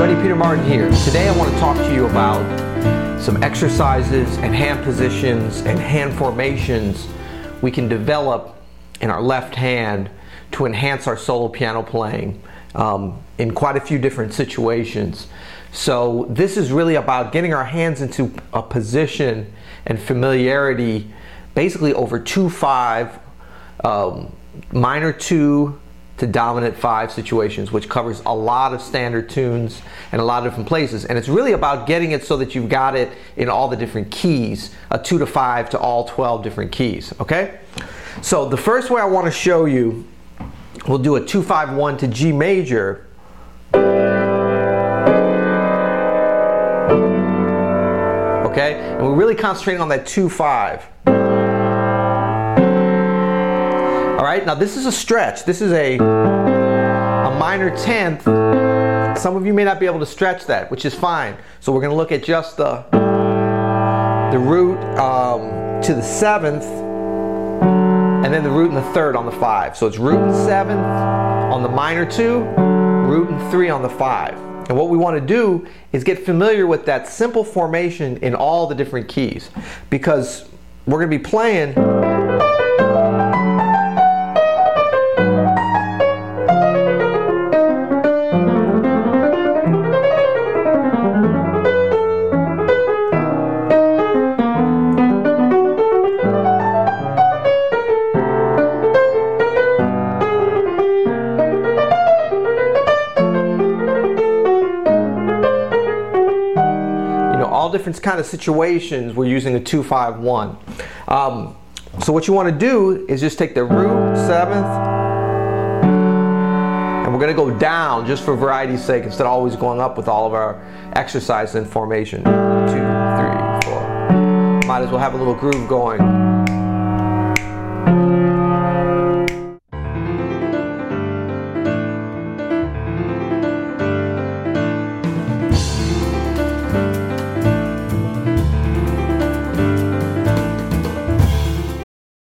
everybody, Peter Martin here. Today I want to talk to you about some exercises and hand positions and hand formations we can develop in our left hand to enhance our solo piano playing um, in quite a few different situations. So, this is really about getting our hands into a position and familiarity basically over 2 5, um, minor 2, to dominant five situations, which covers a lot of standard tunes and a lot of different places. And it's really about getting it so that you've got it in all the different keys, a two to five to all 12 different keys, okay? So the first way I want to show you, we'll do a two, five, one to G major. Okay, and we're really concentrating on that two, five. All right, now this is a stretch. This is a, a minor tenth. Some of you may not be able to stretch that, which is fine. So we're going to look at just the, the root um, to the seventh, and then the root and the third on the five. So it's root and seventh on the minor two, root and three on the five. And what we want to do is get familiar with that simple formation in all the different keys because we're going to be playing. All different kind of situations we're using a 251. Um, so what you want to do is just take the root seventh and we're going to go down just for variety's sake instead of always going up with all of our exercises and formation. Two, three, four. Might as well have a little groove going.